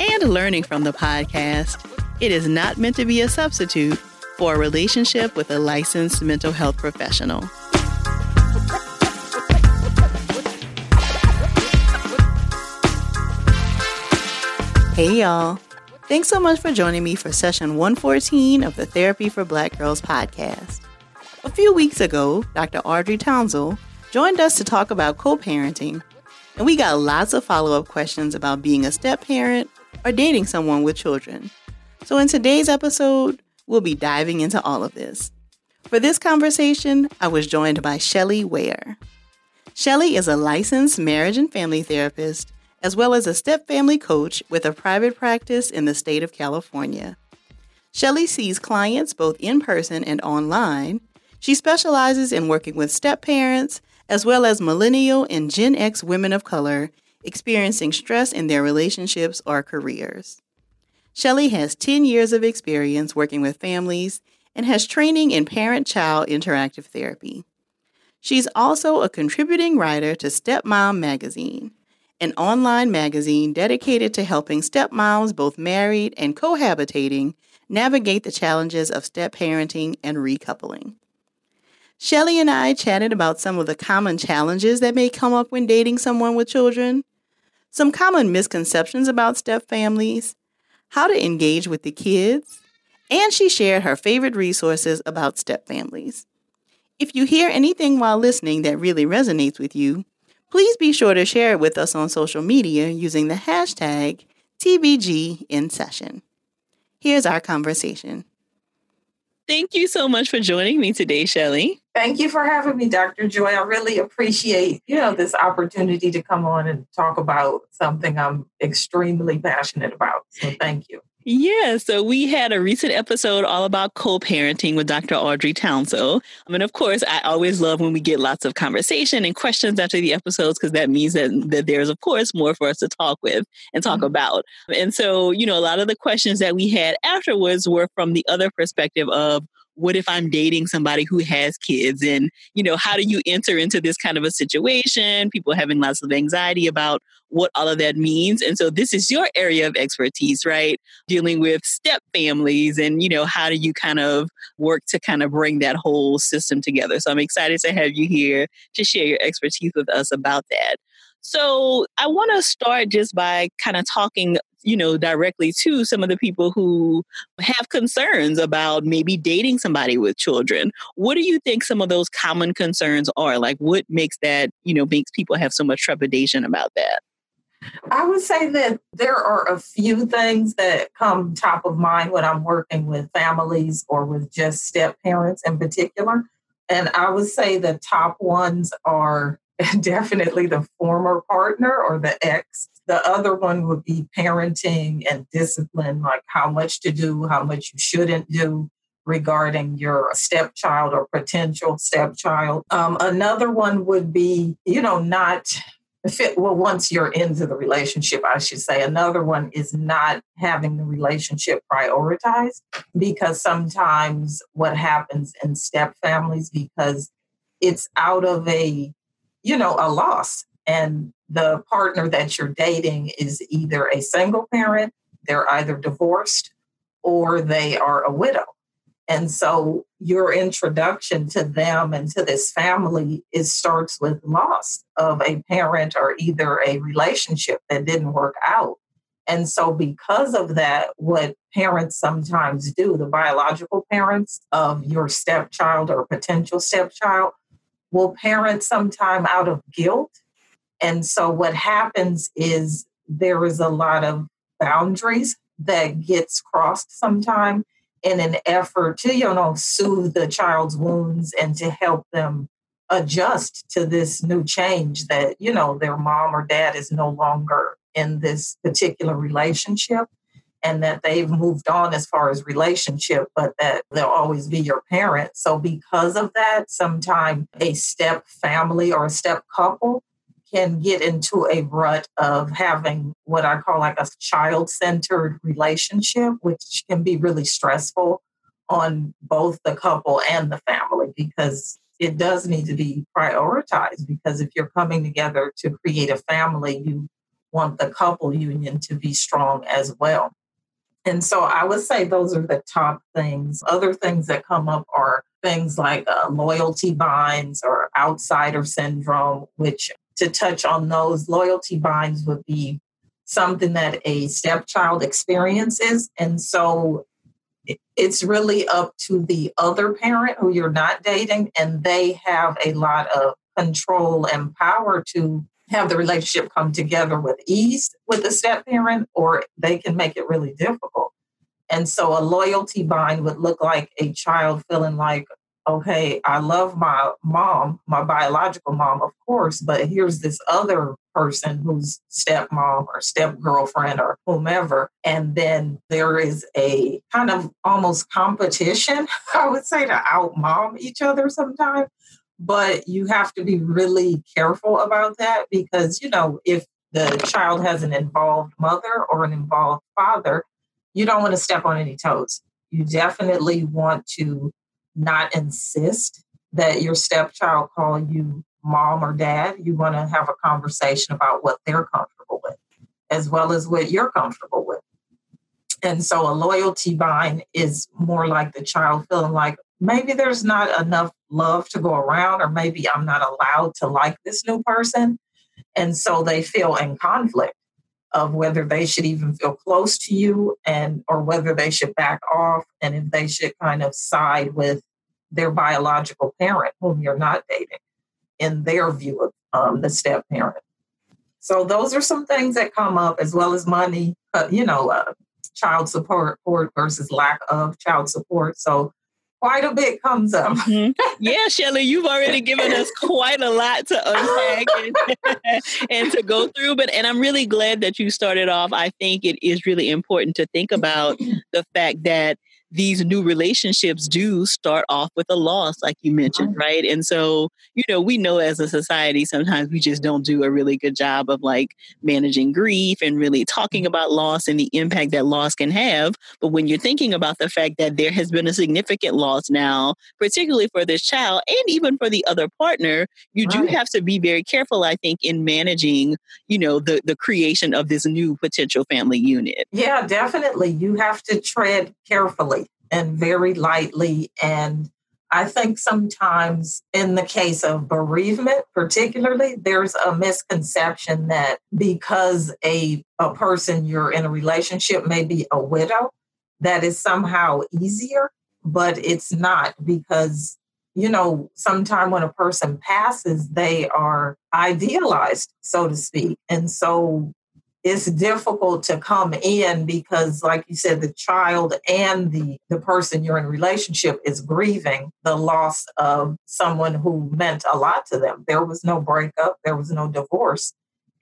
and learning from the podcast, it is not meant to be a substitute for a relationship with a licensed mental health professional. Hey, y'all. Thanks so much for joining me for session 114 of the Therapy for Black Girls podcast. A few weeks ago, Dr. Audrey Townsell joined us to talk about co parenting, and we got lots of follow up questions about being a step parent or dating someone with children. So, in today's episode, we'll be diving into all of this. For this conversation, I was joined by Shelly Ware. Shelly is a licensed marriage and family therapist as well as a step family coach with a private practice in the state of California. Shelly sees clients both in person and online. She specializes in working with step parents as well as millennial and Gen X women of color experiencing stress in their relationships or careers. Shelly has 10 years of experience working with families and has training in parent child interactive therapy. She's also a contributing writer to Stepmom magazine an online magazine dedicated to helping stepmoms, both married and cohabitating, navigate the challenges of step parenting and recoupling. Shelly and I chatted about some of the common challenges that may come up when dating someone with children, some common misconceptions about step families, how to engage with the kids, and she shared her favorite resources about step families. If you hear anything while listening that really resonates with you, Please be sure to share it with us on social media using the hashtag TBGInSession. Here's our conversation. Thank you so much for joining me today, Shelly. Thank you for having me, Dr. Joy. I really appreciate, you know, this opportunity to come on and talk about something I'm extremely passionate about. So thank you. Yeah, so we had a recent episode all about co parenting with Dr. Audrey Townsell. I mean, of course, I always love when we get lots of conversation and questions after the episodes because that means that, that there's, of course, more for us to talk with and talk mm-hmm. about. And so, you know, a lot of the questions that we had afterwards were from the other perspective of what if I'm dating somebody who has kids? And, you know, how do you enter into this kind of a situation? People having lots of anxiety about what all of that means. And so this is your area of expertise, right? Dealing with step families and, you know, how do you kind of work to kind of bring that whole system together? So I'm excited to have you here to share your expertise with us about that. So I want to start just by kind of talking you know, directly to some of the people who have concerns about maybe dating somebody with children. What do you think some of those common concerns are? Like, what makes that, you know, makes people have so much trepidation about that? I would say that there are a few things that come top of mind when I'm working with families or with just step parents in particular. And I would say the top ones are definitely the former partner or the ex the other one would be parenting and discipline, like how much to do, how much you shouldn't do regarding your stepchild or potential stepchild. Um, another one would be, you know, not fit. Well, once you're into the relationship, I should say. Another one is not having the relationship prioritized because sometimes what happens in step families because it's out of a, you know, a loss and the partner that you're dating is either a single parent, they're either divorced, or they are a widow. And so your introduction to them and to this family is starts with loss of a parent or either a relationship that didn't work out. And so because of that, what parents sometimes do, the biological parents of your stepchild or potential stepchild, will parent sometime out of guilt. And so what happens is there is a lot of boundaries that gets crossed sometime in an effort to, you know, soothe the child's wounds and to help them adjust to this new change that, you know, their mom or dad is no longer in this particular relationship and that they've moved on as far as relationship, but that they'll always be your parent. So, because of that, sometimes a step family or a step couple can get into a rut of having what I call like a child centered relationship, which can be really stressful on both the couple and the family because it does need to be prioritized. Because if you're coming together to create a family, you want the couple union to be strong as well. And so I would say those are the top things. Other things that come up are things like uh, loyalty binds or outsider syndrome, which to touch on those, loyalty binds would be something that a stepchild experiences. And so it's really up to the other parent who you're not dating, and they have a lot of control and power to have the relationship come together with ease with the step parent, or they can make it really difficult. And so a loyalty bind would look like a child feeling like, okay, I love my mom, my biological mom, of course, but here's this other person who's stepmom or step girlfriend or whomever. And then there is a kind of almost competition, I would say, to out mom each other sometimes. But you have to be really careful about that because, you know, if the child has an involved mother or an involved father, you don't want to step on any toes. You definitely want to not insist that your stepchild call you mom or dad. You want to have a conversation about what they're comfortable with, as well as what you're comfortable with. And so a loyalty bind is more like the child feeling like maybe there's not enough love to go around, or maybe I'm not allowed to like this new person. And so they feel in conflict of whether they should even feel close to you and or whether they should back off and if they should kind of side with their biological parent whom you're not dating in their view of um, the step parent so those are some things that come up as well as money uh, you know uh, child support versus lack of child support so quite a bit comes up. Mm-hmm. Yeah, Shelly, you've already given us quite a lot to unpack and, and, to go through. But and I'm really glad that you started off. I think it is really important to think about the fact that these new relationships do start off with a loss, like you mentioned, right? And so, you know, we know as a society, sometimes we just don't do a really good job of like managing grief and really talking mm-hmm. about loss and the impact that loss can have. But when you're thinking about the fact that there has been a significant loss now, particularly for this child and even for the other partner, you right. do have to be very careful, I think, in managing, you know, the, the creation of this new potential family unit. Yeah, definitely. You have to tread carefully and very lightly. And I think sometimes in the case of bereavement, particularly, there's a misconception that because a, a person you're in a relationship may be a widow, that is somehow easier, but it's not because you know, sometime when a person passes, they are idealized, so to speak. And so it's difficult to come in because like you said the child and the the person you're in relationship is grieving the loss of someone who meant a lot to them. There was no breakup. There was no divorce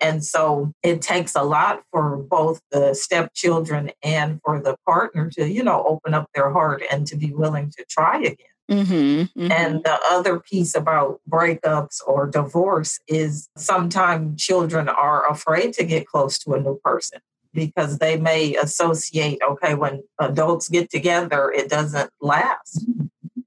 and so it takes a lot for both the stepchildren and for the partner to you know open up their heart and to be willing to try again Mm-hmm, mm-hmm. And the other piece about breakups or divorce is sometimes children are afraid to get close to a new person because they may associate, okay, when adults get together, it doesn't last.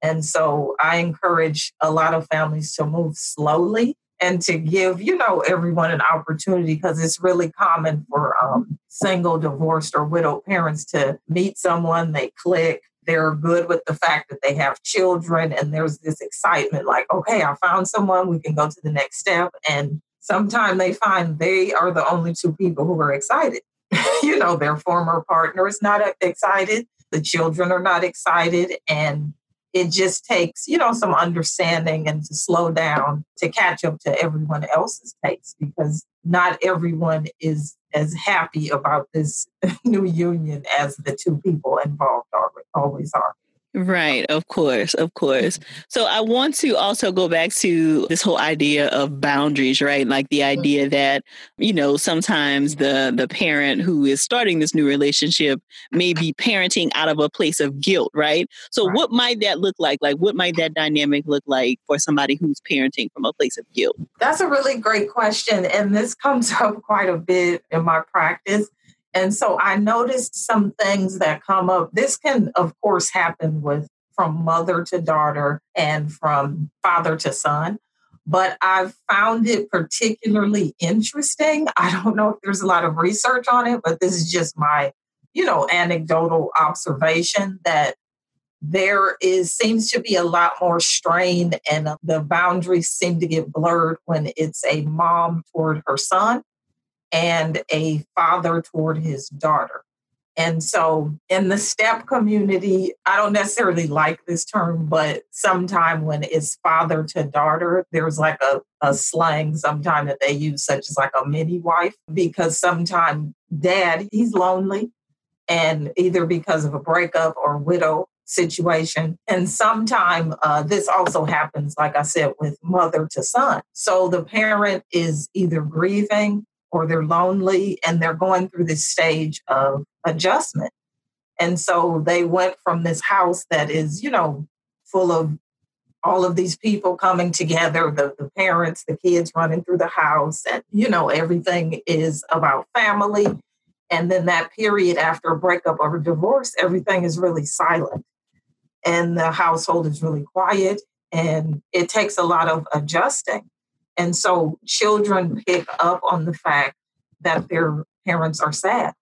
And so I encourage a lot of families to move slowly and to give, you know, everyone an opportunity because it's really common for um, single, divorced, or widowed parents to meet someone, they click, they're good with the fact that they have children and there's this excitement like okay i found someone we can go to the next step and sometimes they find they are the only two people who are excited. You know their former partner is not excited the children are not excited and it just takes you know some understanding and to slow down to catch up to everyone else's pace because not everyone is as happy about this new union as the two people involved are, always are Right, of course, of course. So I want to also go back to this whole idea of boundaries, right? Like the idea that, you know, sometimes the the parent who is starting this new relationship may be parenting out of a place of guilt, right? So right. what might that look like? Like what might that dynamic look like for somebody who's parenting from a place of guilt? That's a really great question and this comes up quite a bit in my practice and so I noticed some things that come up. This can, of course, happen with from mother to daughter and from father to son. But I've found it particularly interesting. I don't know if there's a lot of research on it, but this is just my, you know, anecdotal observation that there is seems to be a lot more strain and the boundaries seem to get blurred when it's a mom toward her son and a father toward his daughter. And so in the step community, I don't necessarily like this term, but sometime when it's father to daughter, there's like a, a slang sometime that they use, such as like a mini wife, because sometimes dad, he's lonely and either because of a breakup or widow situation. And sometime uh, this also happens, like I said, with mother to son. So the parent is either grieving or they're lonely and they're going through this stage of adjustment. And so they went from this house that is, you know, full of all of these people coming together, the, the parents, the kids running through the house, and, you know, everything is about family. And then that period after a breakup or a divorce, everything is really silent. And the household is really quiet. And it takes a lot of adjusting. And so children pick up on the fact that their parents are sad.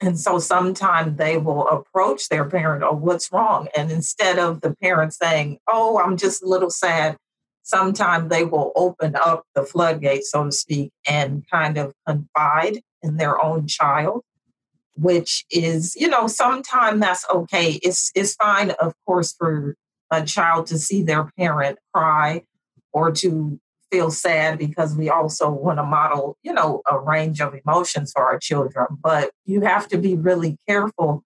And so sometimes they will approach their parent, oh, what's wrong? And instead of the parent saying, oh, I'm just a little sad, sometimes they will open up the floodgate, so to speak, and kind of confide in their own child, which is, you know, sometimes that's okay. It's, it's fine, of course, for a child to see their parent cry or to feel sad because we also want to model, you know, a range of emotions for our children. But you have to be really careful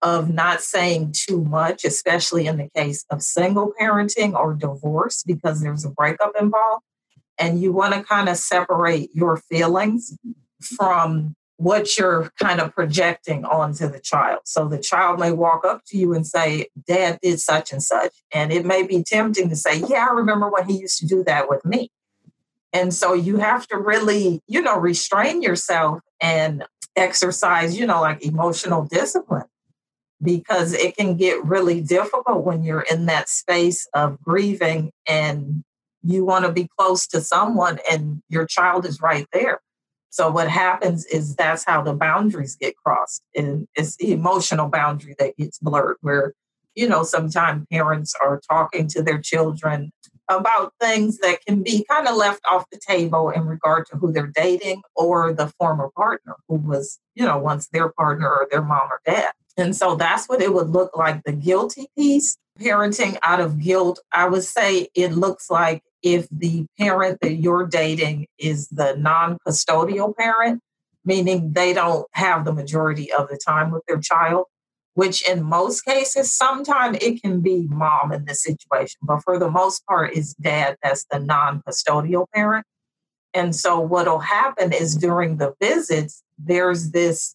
of not saying too much, especially in the case of single parenting or divorce, because there's a breakup involved. And you want to kind of separate your feelings from what you're kind of projecting onto the child. So the child may walk up to you and say, Dad did such and such. And it may be tempting to say, Yeah, I remember when he used to do that with me. And so you have to really, you know, restrain yourself and exercise, you know, like emotional discipline because it can get really difficult when you're in that space of grieving and you want to be close to someone and your child is right there. So what happens is that's how the boundaries get crossed. And it's the emotional boundary that gets blurred where, you know, sometimes parents are talking to their children about things that can be kind of left off the table in regard to who they're dating or the former partner who was, you know, once their partner or their mom or dad. And so that's what it would look like the guilty piece. Parenting out of guilt, I would say it looks like if the parent that you're dating is the non custodial parent, meaning they don't have the majority of the time with their child, which in most cases, sometimes it can be mom in this situation, but for the most part, it's dad that's the non custodial parent. And so, what'll happen is during the visits, there's this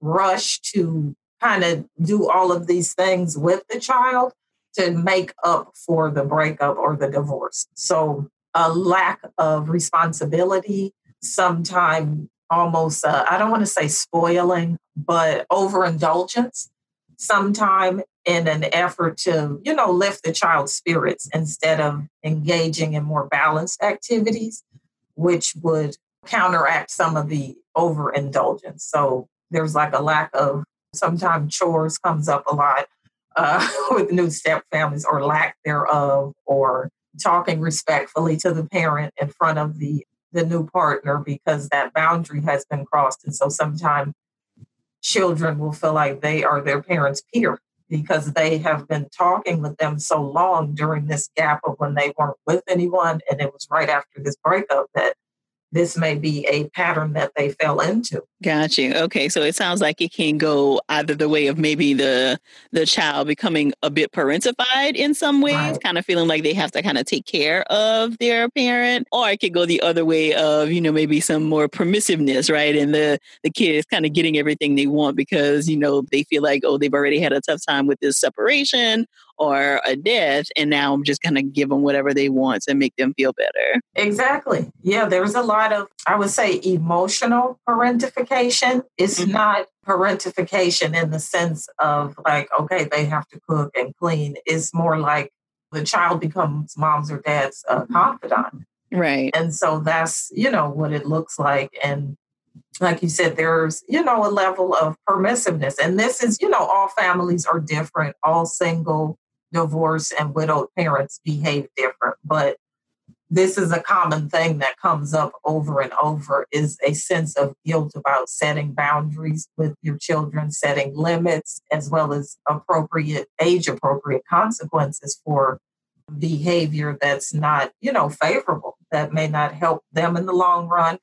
rush to kind of do all of these things with the child to make up for the breakup or the divorce. So, a lack of responsibility, sometimes almost, uh, I don't want to say spoiling, but overindulgence sometime in an effort to, you know, lift the child's spirits instead of engaging in more balanced activities, which would counteract some of the overindulgence. So there's like a lack of sometimes chores comes up a lot uh, with new step families or lack thereof, or talking respectfully to the parent in front of the the new partner because that boundary has been crossed. And so sometimes children will feel like they are their parents' peer because they have been talking with them so long during this gap of when they weren't with anyone. And it was right after this breakup that this may be a pattern that they fell into. Got you. Okay, so it sounds like it can go either the way of maybe the the child becoming a bit parentified in some ways, right. kind of feeling like they have to kind of take care of their parent, or it could go the other way of you know maybe some more permissiveness, right? And the the kid is kind of getting everything they want because you know they feel like oh they've already had a tough time with this separation or a death and now i'm just going to give them whatever they want to make them feel better. Exactly. Yeah there's a lot of i would say emotional parentification. It's mm-hmm. not parentification in the sense of like okay they have to cook and clean. It's more like the child becomes mom's or dad's uh, confidant. Right. And so that's you know what it looks like. And like you said, there's, you know, a level of permissiveness. And this is, you know, all families are different, all single, divorced and widowed parents behave different, but this is a common thing that comes up over and over is a sense of guilt about setting boundaries with your children setting limits as well as appropriate age appropriate consequences for behavior that's not you know favorable that may not help them in the long run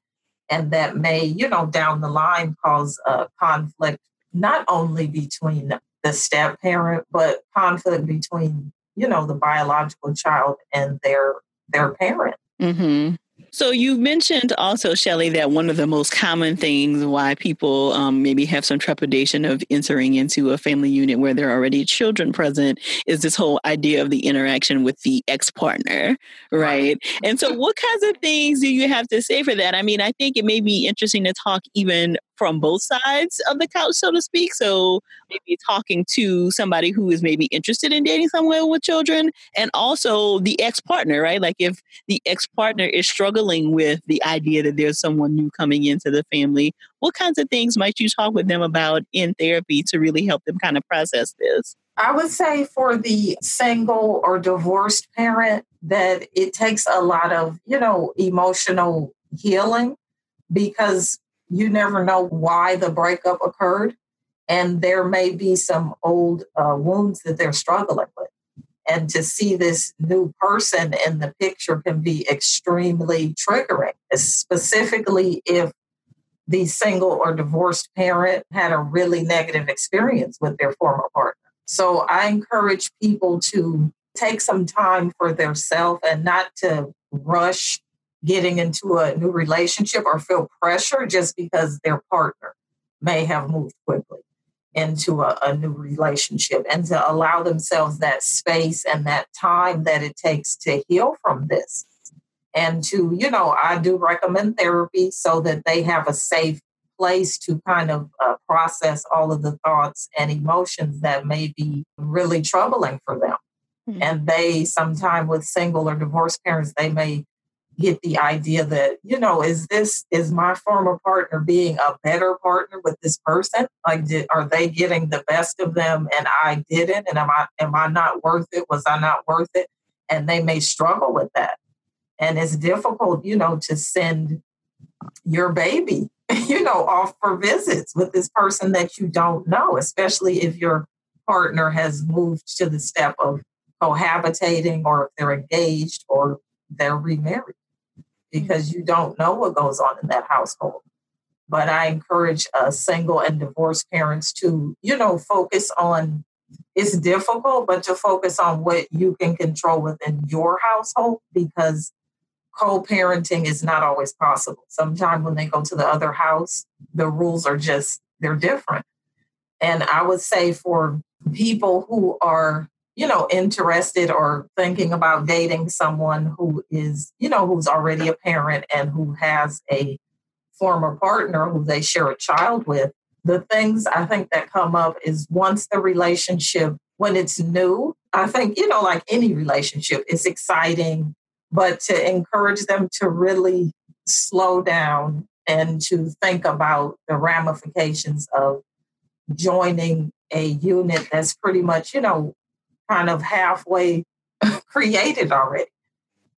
and that may you know down the line cause a conflict not only between the step parent, but conflict between, you know, the biological child and their their parent. Mm-hmm. So you mentioned also, Shelly, that one of the most common things why people um, maybe have some trepidation of entering into a family unit where there are already children present is this whole idea of the interaction with the ex-partner, right? And so, what kinds of things do you have to say for that? I mean, I think it may be interesting to talk even from both sides of the couch, so to speak. So maybe talking to somebody who is maybe interested in dating someone with children, and also the ex partner, right? Like if the ex partner is struggling with the idea that there's someone new coming into the family, what kinds of things might you talk with them about in therapy to really help them kind of process this? I would say for the single or divorced parent that it takes a lot of, you know, emotional healing because you never know why the breakup occurred. And there may be some old uh, wounds that they're struggling with. And to see this new person in the picture can be extremely triggering, specifically if the single or divorced parent had a really negative experience with their former partner. So I encourage people to take some time for themselves and not to rush getting into a new relationship or feel pressure just because their partner may have moved quickly into a, a, new relationship and to allow themselves that space and that time that it takes to heal from this. And to, you know, I do recommend therapy so that they have a safe place to kind of uh, process all of the thoughts and emotions that may be really troubling for them. Mm-hmm. And they, sometime with single or divorced parents, they may get the idea that you know is this is my former partner being a better partner with this person? Like did, are they getting the best of them and i didn't? And am i am i not worth it? Was i not worth it? And they may struggle with that. And it's difficult you know to send your baby you know off for visits with this person that you don't know especially if your partner has moved to the step of cohabitating or if they're engaged or they're remarried because you don't know what goes on in that household. But I encourage uh, single and divorced parents to, you know, focus on it's difficult, but to focus on what you can control within your household because co parenting is not always possible. Sometimes when they go to the other house, the rules are just, they're different. And I would say for people who are you know, interested or thinking about dating someone who is, you know, who's already a parent and who has a former partner who they share a child with, the things I think that come up is once the relationship, when it's new, I think, you know, like any relationship, it's exciting, but to encourage them to really slow down and to think about the ramifications of joining a unit that's pretty much, you know, kind of halfway created already.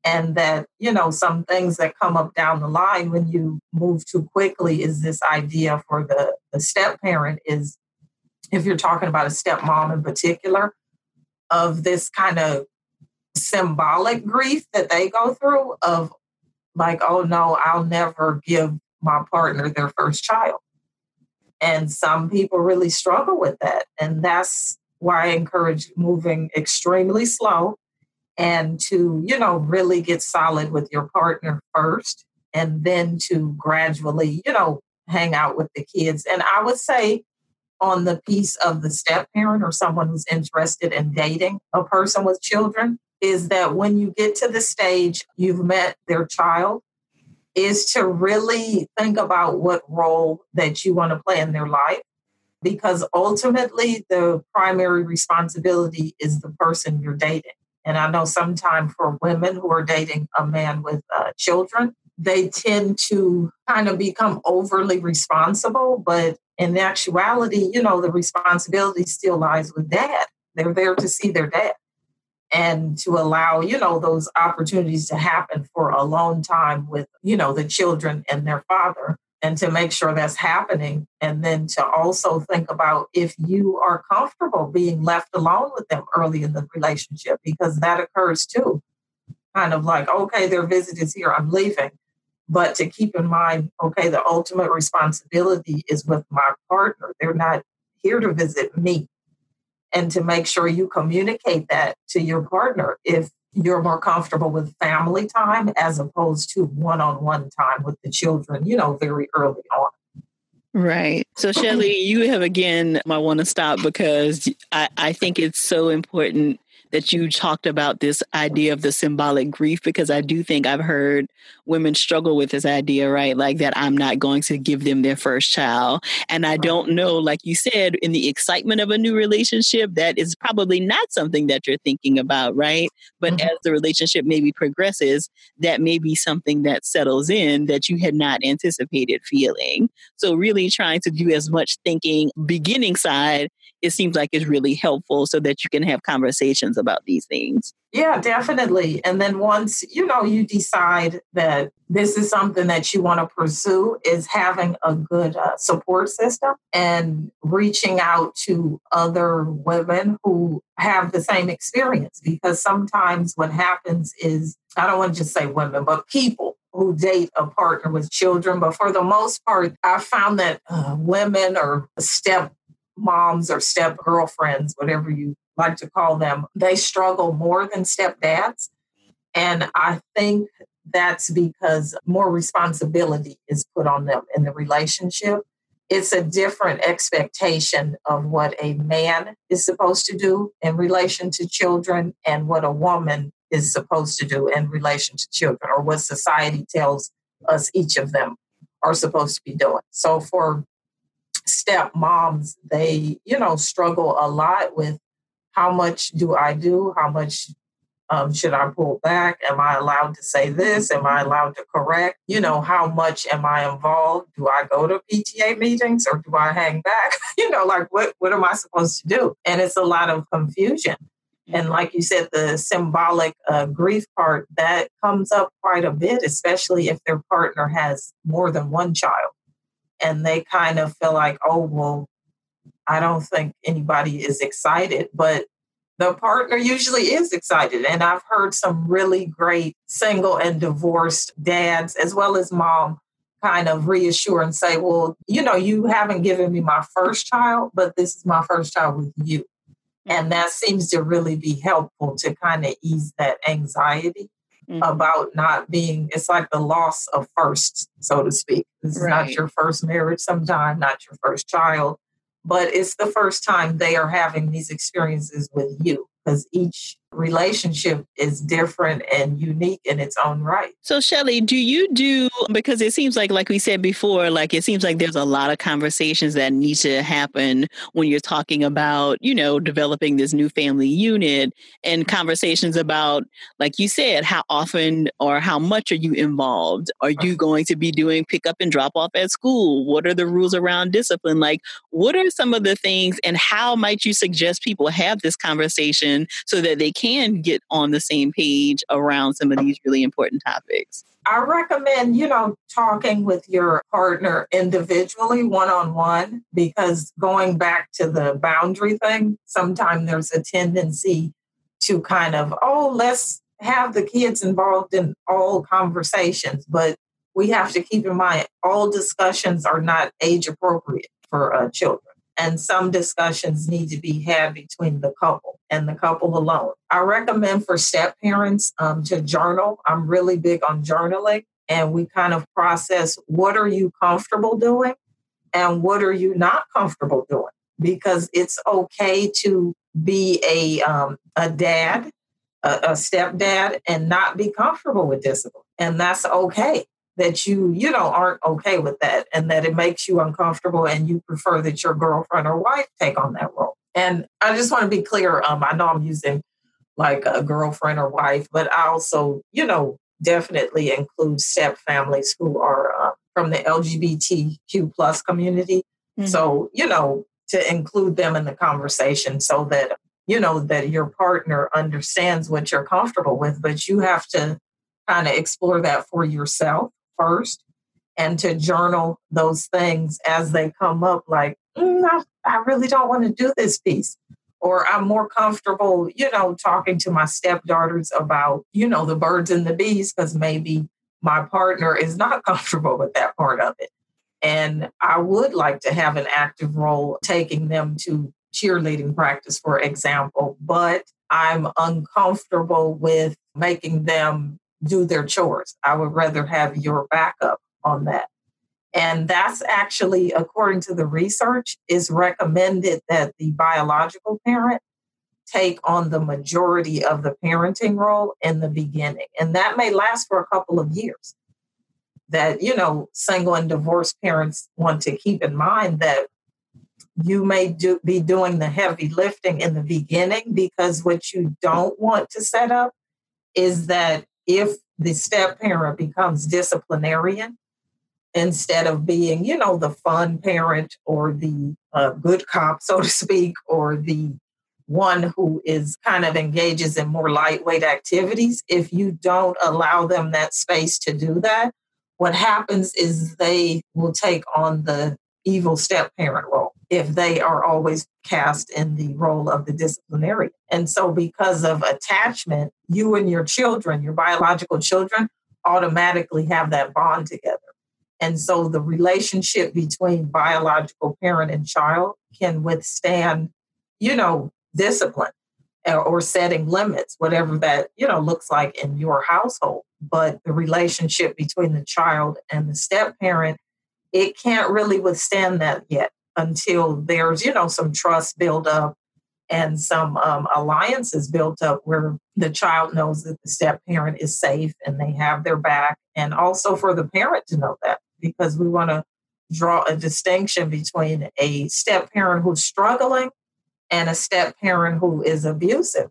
And that, you know, some things that come up down the line when you move too quickly is this idea for the, the step parent is if you're talking about a stepmom in particular, of this kind of symbolic grief that they go through of like, oh no, I'll never give my partner their first child. And some people really struggle with that. And that's why I encourage moving extremely slow and to, you know, really get solid with your partner first and then to gradually, you know, hang out with the kids. And I would say on the piece of the step parent or someone who's interested in dating a person with children is that when you get to the stage you've met their child is to really think about what role that you want to play in their life because ultimately the primary responsibility is the person you're dating. And i know sometimes for women who are dating a man with uh, children they tend to kind of become overly responsible but in actuality you know the responsibility still lies with dad. They're there to see their dad and to allow you know those opportunities to happen for a long time with you know the children and their father and to make sure that's happening. And then to also think about if you are comfortable being left alone with them early in the relationship because that occurs too. Kind of like okay their visit is here i'm leaving. But to keep in mind okay the ultimate responsibility is with my partner. They're not here to visit me and to make sure you communicate that to your partner if you're more comfortable with family time as opposed to one-on-one time with the children you know very early on Right. So, Shelly, you have again, I want to stop because I, I think it's so important that you talked about this idea of the symbolic grief because I do think I've heard women struggle with this idea, right? Like that I'm not going to give them their first child. And I don't know, like you said, in the excitement of a new relationship, that is probably not something that you're thinking about, right? But mm-hmm. as the relationship maybe progresses, that may be something that settles in that you had not anticipated feeling. So, really trying to do as much thinking beginning side it seems like is really helpful so that you can have conversations about these things. Yeah, definitely. And then once, you know, you decide that this is something that you want to pursue is having a good uh, support system and reaching out to other women who have the same experience because sometimes what happens is I don't want to just say women, but people who date a partner with children. But for the most part, I found that uh, women or step moms or step girlfriends, whatever you like to call them, they struggle more than stepdads. And I think that's because more responsibility is put on them in the relationship. It's a different expectation of what a man is supposed to do in relation to children and what a woman is supposed to do in relation to children, or what society tells us each of them are supposed to be doing. So, for step moms, they, you know, struggle a lot with how much do I do? How much um, should I pull back? Am I allowed to say this? Am I allowed to correct? You know, how much am I involved? Do I go to PTA meetings or do I hang back? you know, like what, what am I supposed to do? And it's a lot of confusion. And like you said, the symbolic uh, grief part that comes up quite a bit, especially if their partner has more than one child and they kind of feel like, oh, well, I don't think anybody is excited, but the partner usually is excited. And I've heard some really great single and divorced dads, as well as mom, kind of reassure and say, well, you know, you haven't given me my first child, but this is my first child with you. And that seems to really be helpful to kind of ease that anxiety mm-hmm. about not being, it's like the loss of first, so to speak. This right. is not your first marriage, sometime, not your first child, but it's the first time they are having these experiences with you because each relationship is different and unique in its own right. So, Shelly, do you do because it seems like, like we said before, like it seems like there's a lot of conversations that need to happen when you're talking about, you know, developing this new family unit and conversations about, like you said, how often or how much are you involved? Are you going to be doing pick up and drop off at school? What are the rules around discipline? Like, what are some of the things and how might you suggest people have this conversation so that they can can get on the same page around some of these really important topics? I recommend, you know, talking with your partner individually, one on one, because going back to the boundary thing, sometimes there's a tendency to kind of, oh, let's have the kids involved in all conversations, but we have to keep in mind all discussions are not age appropriate for uh, children. And some discussions need to be had between the couple and the couple alone. I recommend for step parents um, to journal. I'm really big on journaling, and we kind of process what are you comfortable doing and what are you not comfortable doing because it's okay to be a um, a dad, a, a stepdad, and not be comfortable with discipline, and that's okay. That you you know aren't okay with that, and that it makes you uncomfortable, and you prefer that your girlfriend or wife take on that role. And I just want to be clear. Um, I know I'm using like a girlfriend or wife, but I also you know definitely include step families who are uh, from the LGBTQ plus community. Mm-hmm. So you know to include them in the conversation so that you know that your partner understands what you're comfortable with but you have to kind of explore that for yourself first and to journal those things as they come up like mm, I, I really don't want to do this piece or i'm more comfortable you know talking to my stepdaughters about you know the birds and the bees because maybe my partner is not comfortable with that part of it. And I would like to have an active role taking them to cheerleading practice, for example, but I'm uncomfortable with making them do their chores. I would rather have your backup on that. And that's actually, according to the research, is recommended that the biological parent take on the majority of the parenting role in the beginning. And that may last for a couple of years that you know single and divorced parents want to keep in mind that you may do, be doing the heavy lifting in the beginning because what you don't want to set up is that if the step parent becomes disciplinarian instead of being you know the fun parent or the uh, good cop so to speak or the one who is kind of engages in more lightweight activities if you don't allow them that space to do that what happens is they will take on the evil step parent role if they are always cast in the role of the disciplinarian. And so, because of attachment, you and your children, your biological children, automatically have that bond together. And so, the relationship between biological parent and child can withstand, you know, discipline eh, or setting limits, whatever that, you know, looks like in your household but the relationship between the child and the step parent, it can't really withstand that yet until there's, you know, some trust built up and some um, alliances built up where the child knows that the step parent is safe and they have their back. And also for the parent to know that because we want to draw a distinction between a step parent who's struggling and a step parent who is abusive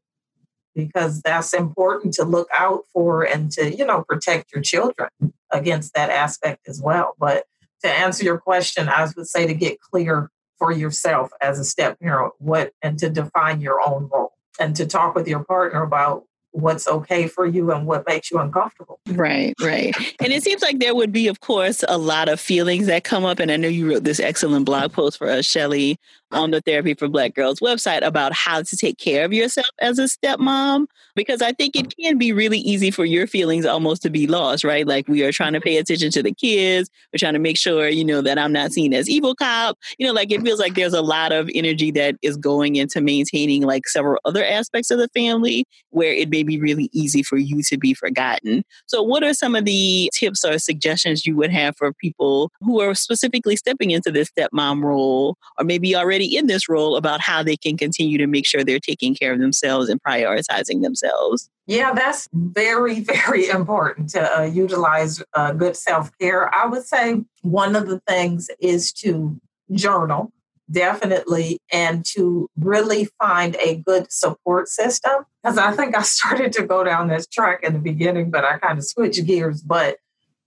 because that's important to look out for and to, you know, protect your children against that aspect as well. But to answer your question, I would say to get clear for yourself as a step parent what and to define your own role and to talk with your partner about what's okay for you and what makes you uncomfortable. Right, right. And it seems like there would be, of course, a lot of feelings that come up. And I know you wrote this excellent blog post for us, Shelly, on the Therapy for Black Girls website about how to take care of yourself as a stepmom, because I think it can be really easy for your feelings almost to be lost, right? Like we are trying to pay attention to the kids. We're trying to make sure, you know, that I'm not seen as evil cop. You know, like it feels like there's a lot of energy that is going into maintaining like several other aspects of the family where it may be really easy for you to be forgotten. So what are some of the tips or suggestions you would have for people who are specifically stepping into this stepmom role or maybe already in this role about how they can continue to make sure they're taking care of themselves and prioritizing themselves. Yeah, that's very, very important to uh, utilize uh, good self care. I would say one of the things is to journal, definitely, and to really find a good support system. Because I think I started to go down this track in the beginning, but I kind of switched gears. But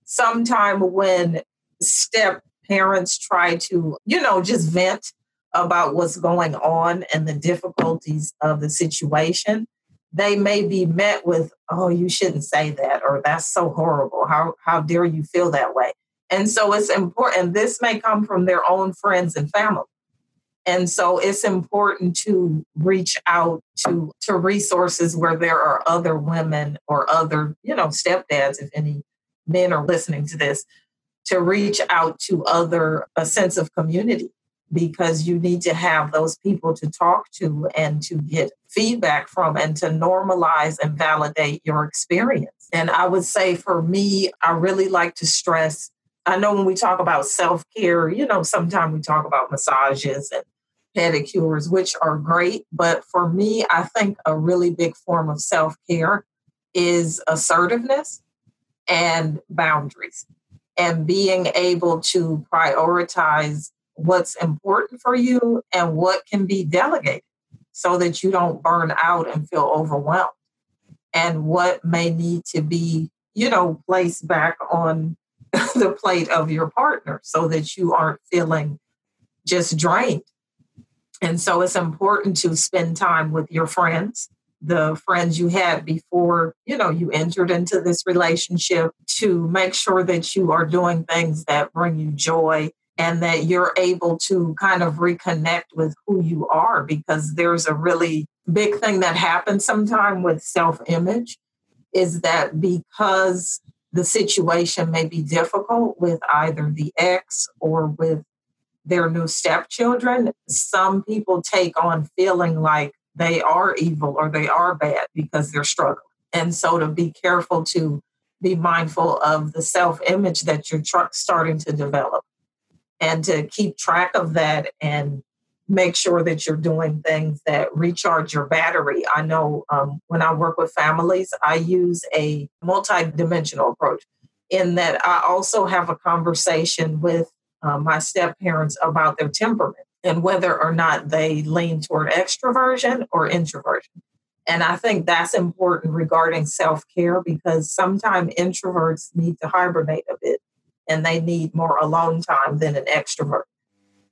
sometime when step parents try to, you know, just vent about what's going on and the difficulties of the situation, they may be met with, oh, you shouldn't say that, or that's so horrible. How, how dare you feel that way? And so it's important. This may come from their own friends and family. And so it's important to reach out to, to resources where there are other women or other, you know, stepdads, if any men are listening to this, to reach out to other, a sense of community because you need to have those people to talk to and to get feedback from and to normalize and validate your experience. And I would say for me, I really like to stress I know when we talk about self care, you know, sometimes we talk about massages and pedicures, which are great. But for me, I think a really big form of self care is assertiveness and boundaries and being able to prioritize what's important for you and what can be delegated so that you don't burn out and feel overwhelmed and what may need to be you know placed back on the plate of your partner so that you aren't feeling just drained and so it's important to spend time with your friends, the friends you had before, you know, you entered into this relationship to make sure that you are doing things that bring you joy and that you're able to kind of reconnect with who you are because there's a really big thing that happens sometime with self-image is that because the situation may be difficult with either the ex or with their new stepchildren, some people take on feeling like they are evil or they are bad because they're struggling. And so to be careful to be mindful of the self image that you're tr- starting to develop and to keep track of that and make sure that you're doing things that recharge your battery. I know um, when I work with families, I use a multi-dimensional approach in that I also have a conversation with uh, my step parents about their temperament and whether or not they lean toward extroversion or introversion. And I think that's important regarding self care because sometimes introverts need to hibernate a bit and they need more alone time than an extrovert.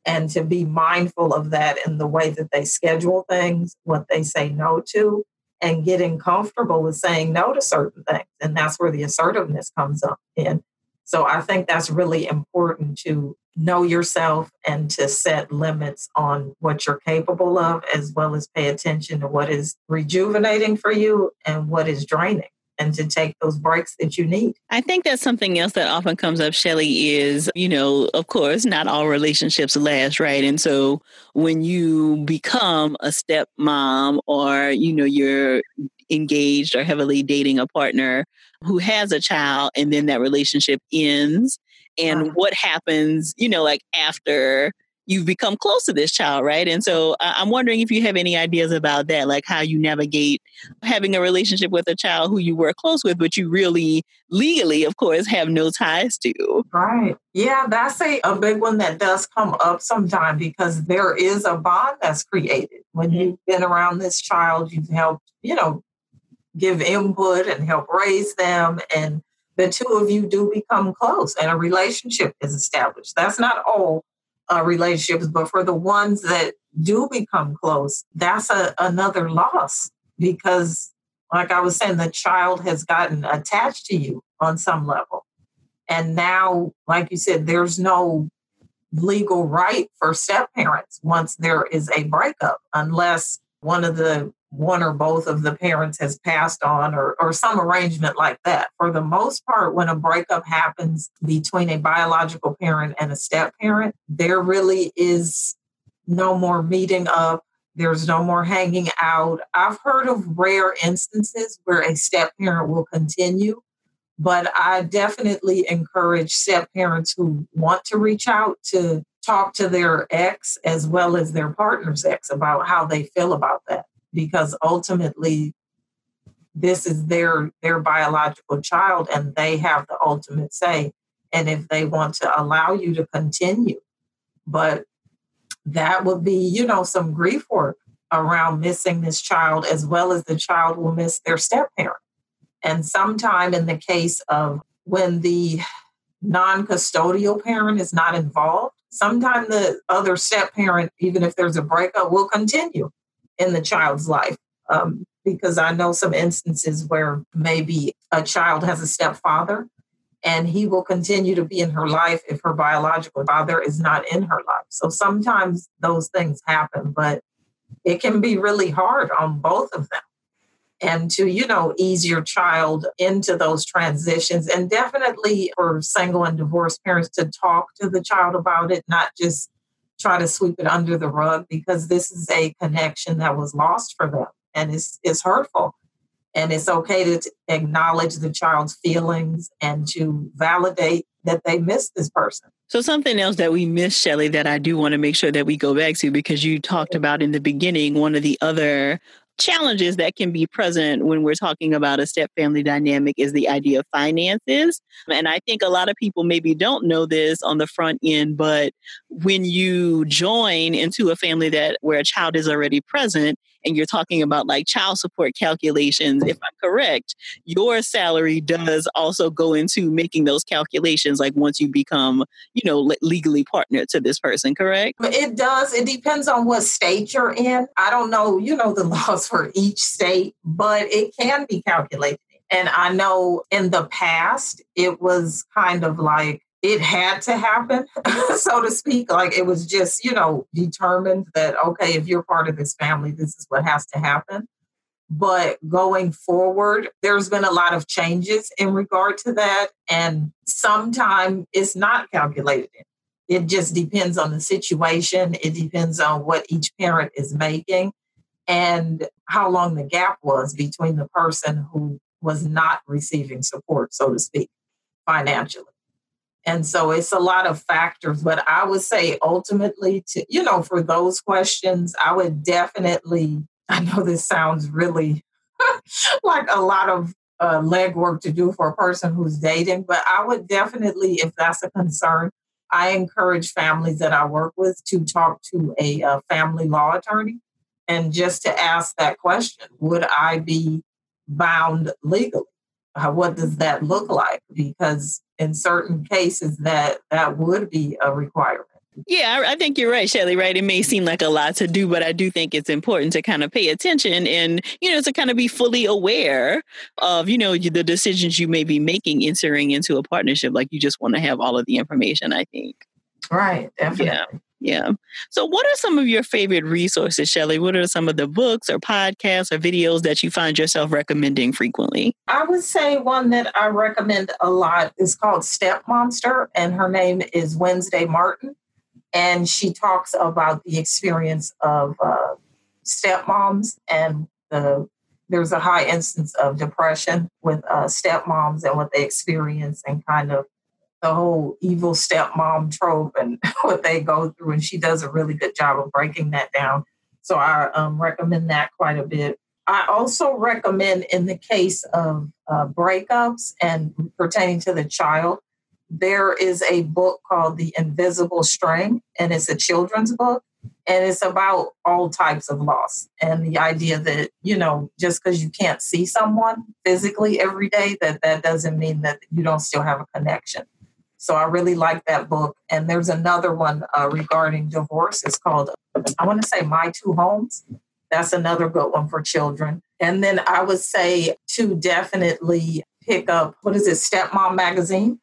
And to be mindful of that in the way that they schedule things, what they say no to, and getting comfortable with saying no to certain things. And that's where the assertiveness comes up in. So I think that's really important to know yourself and to set limits on what you're capable of, as well as pay attention to what is rejuvenating for you and what is draining and to take those breaks that you need. I think that's something else that often comes up, Shelly, is, you know, of course, not all relationships last, right? And so when you become a stepmom or, you know, you're engaged or heavily dating a partner who has a child and then that relationship ends and uh-huh. what happens, you know, like after you've become close to this child, right? And so I'm wondering if you have any ideas about that, like how you navigate having a relationship with a child who you were close with, but you really legally, of course, have no ties to. Right. Yeah, that's a, a big one that does come up sometime because there is a bond that's created. When mm-hmm. you've been around this child, you've helped, you know, give input and help raise them and the two of you do become close and a relationship is established. That's not all uh, relationships, but for the ones that do become close, that's a, another loss because, like I was saying, the child has gotten attached to you on some level. And now, like you said, there's no legal right for step parents once there is a breakup, unless one of the one or both of the parents has passed on or, or some arrangement like that. For the most part, when a breakup happens between a biological parent and a step parent, there really is no more meeting up. There's no more hanging out. I've heard of rare instances where a step parent will continue, but I definitely encourage step parents who want to reach out to talk to their ex as well as their partner's ex about how they feel about that because ultimately this is their their biological child and they have the ultimate say. And if they want to allow you to continue but that would be you know some grief work around missing this child as well as the child will miss their step parent and sometime in the case of when the non-custodial parent is not involved sometimes the other step parent even if there's a breakup will continue in the child's life. Um, because I know some instances where maybe a child has a stepfather and he will continue to be in her life if her biological father is not in her life. So sometimes those things happen, but it can be really hard on both of them. And to, you know, ease your child into those transitions, and definitely for single and divorced parents to talk to the child about it, not just try to sweep it under the rug, because this is a connection that was lost for them and it's, it's hurtful. And it's okay to acknowledge the child's feelings and to validate that they miss this person. So, something else that we missed, Shelly, that I do want to make sure that we go back to because you talked about in the beginning, one of the other challenges that can be present when we're talking about a step family dynamic is the idea of finances. And I think a lot of people maybe don't know this on the front end, but when you join into a family that where a child is already present, and you're talking about like child support calculations, if I'm correct, your salary does also go into making those calculations like once you become, you know, legally partnered to this person, correct? It does. It depends on what state you're in. I don't know, you know, the laws for each state, but it can be calculated. And I know in the past, it was kind of like it had to happen, so to speak. Like it was just, you know, determined that, okay, if you're part of this family, this is what has to happen. But going forward, there's been a lot of changes in regard to that. And sometimes it's not calculated. It just depends on the situation. It depends on what each parent is making and how long the gap was between the person who was not receiving support, so to speak, financially. And so it's a lot of factors, but I would say ultimately to, you know, for those questions, I would definitely, I know this sounds really like a lot of uh, legwork to do for a person who's dating, but I would definitely, if that's a concern, I encourage families that I work with to talk to a, a family law attorney and just to ask that question Would I be bound legally? Uh, what does that look like? Because in certain cases, that that would be a requirement. Yeah, I, think you're right, Shelly, right? It may seem like a lot to do, but I do think it's important to kind of pay attention and, you know, to kind of be fully aware of, you know, the decisions you may be making entering into a partnership. Like you just want to have all of the information, I think. Right, definitely. Yeah. Yeah. So, what are some of your favorite resources, Shelly? What are some of the books or podcasts or videos that you find yourself recommending frequently? I would say one that I recommend a lot is called Step Monster, and her name is Wednesday Martin. And she talks about the experience of uh, stepmoms and the there's a high instance of depression with uh, stepmoms and what they experience and kind of the whole evil stepmom trope and what they go through. And she does a really good job of breaking that down. So I um, recommend that quite a bit. I also recommend, in the case of uh, breakups and pertaining to the child, there is a book called The Invisible String, and it's a children's book. And it's about all types of loss and the idea that, you know, just because you can't see someone physically every day, that that doesn't mean that you don't still have a connection. So I really like that book. And there's another one uh, regarding divorce. It's called, I want to say, My Two Homes. That's another good one for children. And then I would say to definitely pick up, what is it, Stepmom Magazine?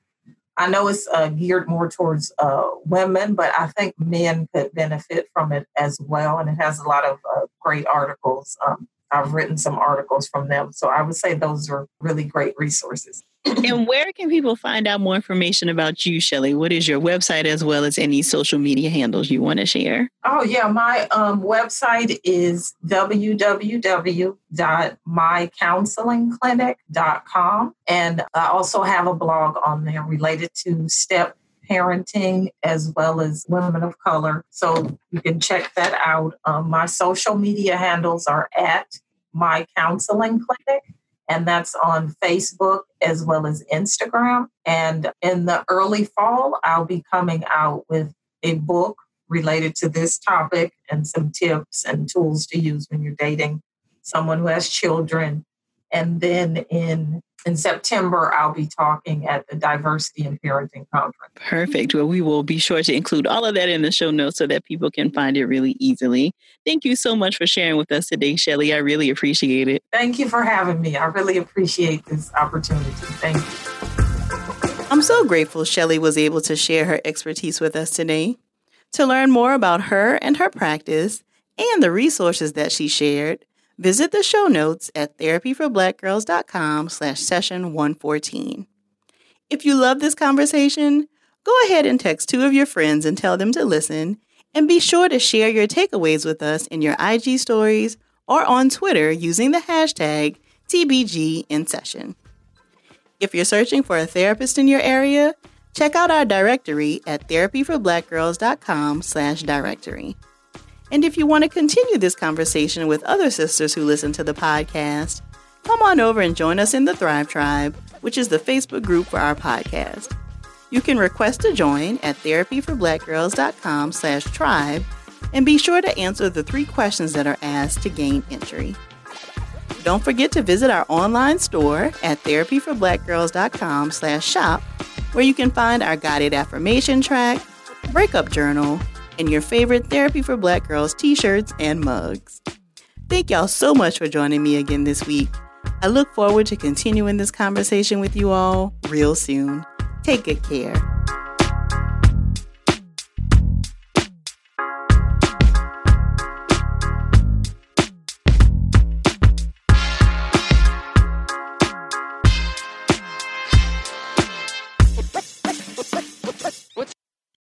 I know it's uh, geared more towards uh, women, but I think men could benefit from it as well. And it has a lot of uh, great articles. Um, I've written some articles from them. So I would say those are really great resources and where can people find out more information about you, Shelly? What is your website as well as any social media handles you want to share? Oh, yeah. My um, website is www.mycounselingclinic.com. And I also have a blog on there related to step parenting as well as women of color. So you can check that out. Um, my social media handles are at my counseling clinic and that's on Facebook as well as Instagram. And in the early fall, I'll be coming out with a book related to this topic and some tips and tools to use when you're dating someone who has children. And then in in September, I'll be talking at the Diversity and Parenting Conference. Perfect. Well, we will be sure to include all of that in the show notes so that people can find it really easily. Thank you so much for sharing with us today, Shelly. I really appreciate it. Thank you for having me. I really appreciate this opportunity. Thank you. I'm so grateful Shelly was able to share her expertise with us today. To learn more about her and her practice and the resources that she shared, visit the show notes at therapyforblackgirls.com slash session 114. If you love this conversation, go ahead and text two of your friends and tell them to listen, and be sure to share your takeaways with us in your IG stories or on Twitter using the hashtag TBG in session. If you're searching for a therapist in your area, check out our directory at therapyforblackgirls.com slash directory. And if you want to continue this conversation with other sisters who listen to the podcast, come on over and join us in the Thrive Tribe, which is the Facebook group for our podcast. You can request to join at therapyforblackgirls.com slash tribe and be sure to answer the three questions that are asked to gain entry. Don't forget to visit our online store at therapyforblackgirls.com slash shop where you can find our guided affirmation track, breakup journal, and your favorite Therapy for Black Girls t-shirts and mugs. Thank y'all so much for joining me again this week. I look forward to continuing this conversation with you all real soon. Take good care.